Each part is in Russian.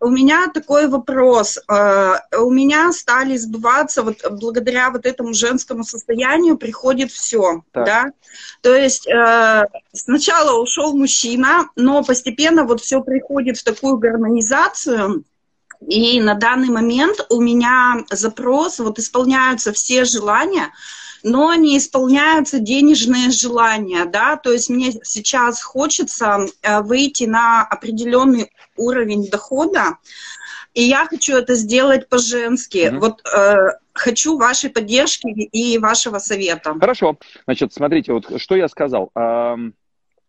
У меня такой вопрос. Э, у меня стали сбываться, вот благодаря вот этому женскому состоянию приходит все, так. да? То есть э, сначала ушел мужчина, но постепенно вот все приходит в такую гармонизацию, и на данный момент у меня запрос, вот исполняются все желания, но не исполняются денежные желания, да, то есть мне сейчас хочется э, выйти на определенный уровень дохода, и я хочу это сделать по-женски. Mm-hmm. Вот э, хочу вашей поддержки и вашего совета. Хорошо. Значит, смотрите, вот что я сказал.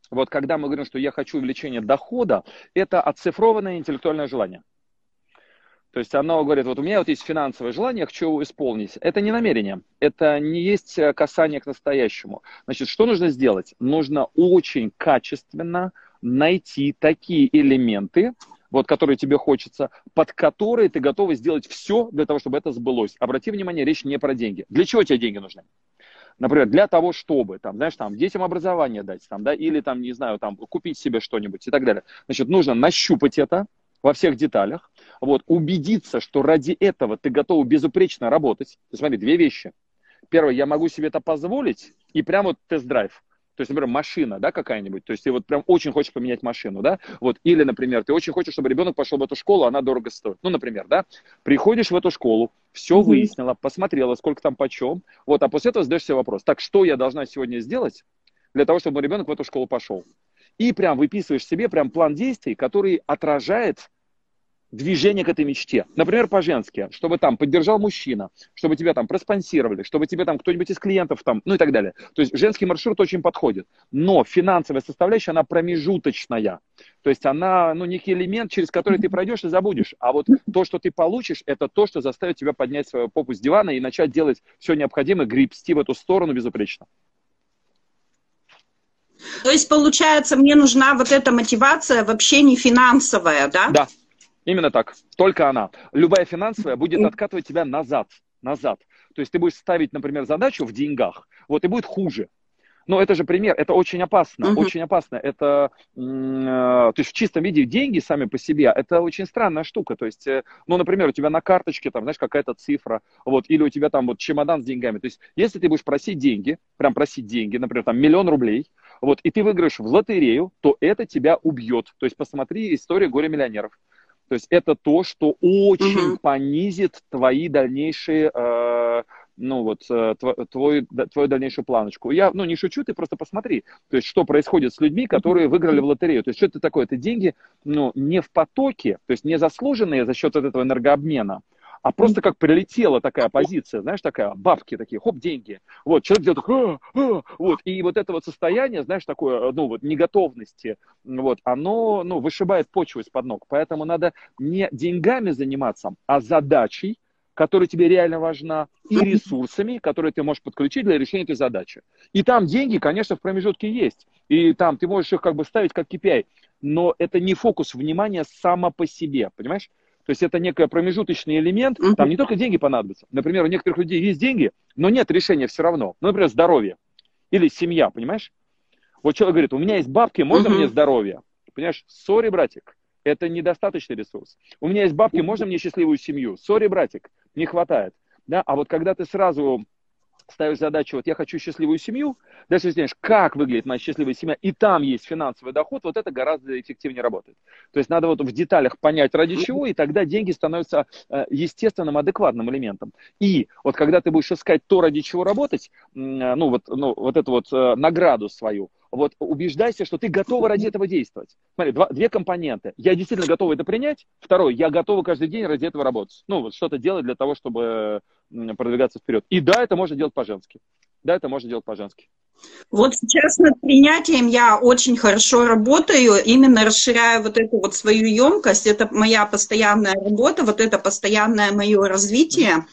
Вот когда мы говорим, что я хочу увеличения дохода, это оцифрованное интеллектуальное желание. То есть оно говорит, вот у меня вот есть финансовое желание, я хочу его исполнить. Это не намерение, это не есть э, касание к настоящему. Значит, что нужно сделать? Нужно очень качественно найти такие элементы, вот, которые тебе хочется, под которые ты готова сделать все для того, чтобы это сбылось. Обрати внимание, речь не про деньги. Для чего тебе деньги нужны? Например, для того, чтобы, там, знаешь, там, детям образование дать, там, да, или, там, не знаю, там, купить себе что-нибудь и так далее. Значит, нужно нащупать это во всех деталях, вот, убедиться, что ради этого ты готов безупречно работать. Ты смотри, две вещи. Первое, я могу себе это позволить, и прям вот тест-драйв. То есть, например, машина, да, какая-нибудь. То есть ты вот прям очень хочешь поменять машину, да. Вот. Или, например, ты очень хочешь, чтобы ребенок пошел в эту школу, она дорого стоит. Ну, например, да. Приходишь в эту школу, все mm-hmm. выяснила, посмотрела, сколько там почем. Вот, а после этого задаешь себе вопрос. Так, что я должна сегодня сделать для того, чтобы мой ребенок в эту школу пошел? И прям выписываешь себе прям план действий, который отражает движение к этой мечте. Например, по-женски, чтобы там поддержал мужчина, чтобы тебя там проспонсировали, чтобы тебе там кто-нибудь из клиентов там, ну и так далее. То есть женский маршрут очень подходит. Но финансовая составляющая, она промежуточная. То есть она, ну, некий элемент, через который ты пройдешь и забудешь. А вот то, что ты получишь, это то, что заставит тебя поднять свою попу с дивана и начать делать все необходимое, гребсти в эту сторону безупречно. То есть, получается, мне нужна вот эта мотивация вообще не финансовая, да? Да, Именно так. Только она. Любая финансовая будет откатывать тебя назад. Назад. То есть ты будешь ставить, например, задачу в деньгах, вот и будет хуже. Но это же пример, это очень опасно, uh-huh. очень опасно. Это, э, то есть в чистом виде деньги сами по себе, это очень странная штука. То есть, э, ну, например, у тебя на карточке, там, знаешь, какая-то цифра, вот, или у тебя там вот чемодан с деньгами. То есть, если ты будешь просить деньги, прям просить деньги, например, там, миллион рублей, вот, и ты выиграешь в лотерею, то это тебя убьет. То есть, посмотри историю горе-миллионеров. То есть это то, что очень угу. понизит твои дальнейшие, э, ну вот, э, твой, твою дальнейшую планочку. Я, ну, не шучу, ты просто посмотри, то есть что происходит с людьми, которые выиграли в лотерею. То есть что это такое? Это деньги, ну, не в потоке, то есть не заслуженные за счет вот этого энергообмена, а просто как прилетела такая позиция, знаешь, такая, бабки такие, хоп, деньги. Вот, человек делает так, а, а, вот, и вот это вот состояние, знаешь, такое, ну, вот, неготовности, вот, оно, ну, вышибает почву из-под ног. Поэтому надо не деньгами заниматься, а задачей, которая тебе реально важна, и ресурсами, которые ты можешь подключить для решения этой задачи. И там деньги, конечно, в промежутке есть. И там ты можешь их как бы ставить как KPI, но это не фокус внимания само по себе, понимаешь? То есть это некий промежуточный элемент, там не только деньги понадобятся. Например, у некоторых людей есть деньги, но нет решения все равно. Ну, например, здоровье или семья, понимаешь? Вот человек говорит, у меня есть бабки, можно мне здоровье? Понимаешь, сори, братик, это недостаточный ресурс. У меня есть бабки, можно мне счастливую семью? Сори, братик, не хватает. Да? А вот когда ты сразу ставишь задачу, вот я хочу счастливую семью, дальше знаешь, как выглядит моя счастливая семья, и там есть финансовый доход, вот это гораздо эффективнее работает. То есть надо вот в деталях понять, ради чего, и тогда деньги становятся э, естественным, адекватным элементом. И вот когда ты будешь искать то, ради чего работать, ну вот, ну, вот эту вот э, награду свою, вот убеждайся, что ты готова ради этого действовать. Смотри, два, две компоненты. Я действительно готова это принять. Второй, я готова каждый день ради этого работать. Ну, вот что-то делать для того, чтобы продвигаться вперед. И да, это можно делать по-женски. Да, это можно делать по-женски. Вот сейчас над принятием я очень хорошо работаю, именно расширяю вот эту вот свою емкость. Это моя постоянная работа, вот это постоянное мое развитие.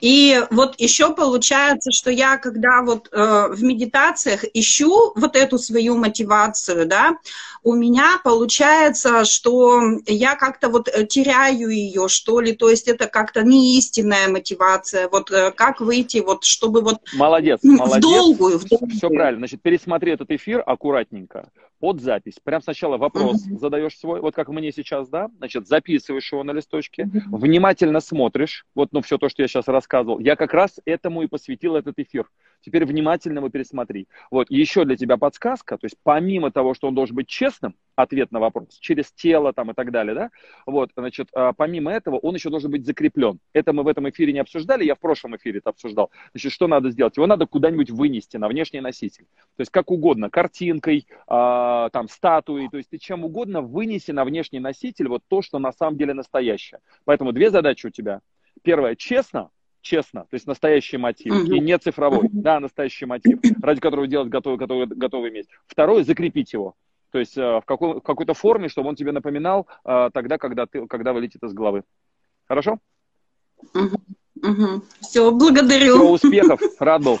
И вот еще получается, что я, когда вот э, в медитациях ищу вот эту свою мотивацию, да, у меня получается, что я как-то вот э, теряю ее, что ли, то есть это как-то не истинная мотивация, вот э, как выйти, вот чтобы вот... Молодец, молодец. В долгую, в долгую. Все правильно, значит, пересмотри этот эфир аккуратненько, под запись. Прям сначала вопрос uh-huh. задаешь свой, вот как мне сейчас, да, значит, записываешь его на листочке, uh-huh. внимательно смотришь, вот, ну, все то, что я сейчас рассказывал. Я как раз этому и посвятил этот эфир. Теперь внимательно его пересмотри. Вот, еще для тебя подсказка, то есть помимо того, что он должен быть честным, ответ на вопрос, через тело там и так далее, да, вот, значит, а, помимо этого он еще должен быть закреплен. Это мы в этом эфире не обсуждали, я в прошлом эфире это обсуждал. Значит, что надо сделать? Его надо куда-нибудь вынести на внешний носитель. То есть как угодно, картинкой, э, там, статуей, то есть ты чем угодно вынеси на внешний носитель вот то, что на самом деле настоящее. Поэтому две задачи у тебя. Первое, честно, честно, то есть настоящий мотив, uh-huh. и не цифровой, да, настоящий мотив, ради которого делать готовый, готовый, готовый иметь. Второе, закрепить его. То есть э, в, какой, в какой-то форме, чтобы он тебе напоминал э, тогда, когда, ты, когда вылетит из головы. Хорошо? Угу. Угу. Все, благодарю. Все, успехов, рад был.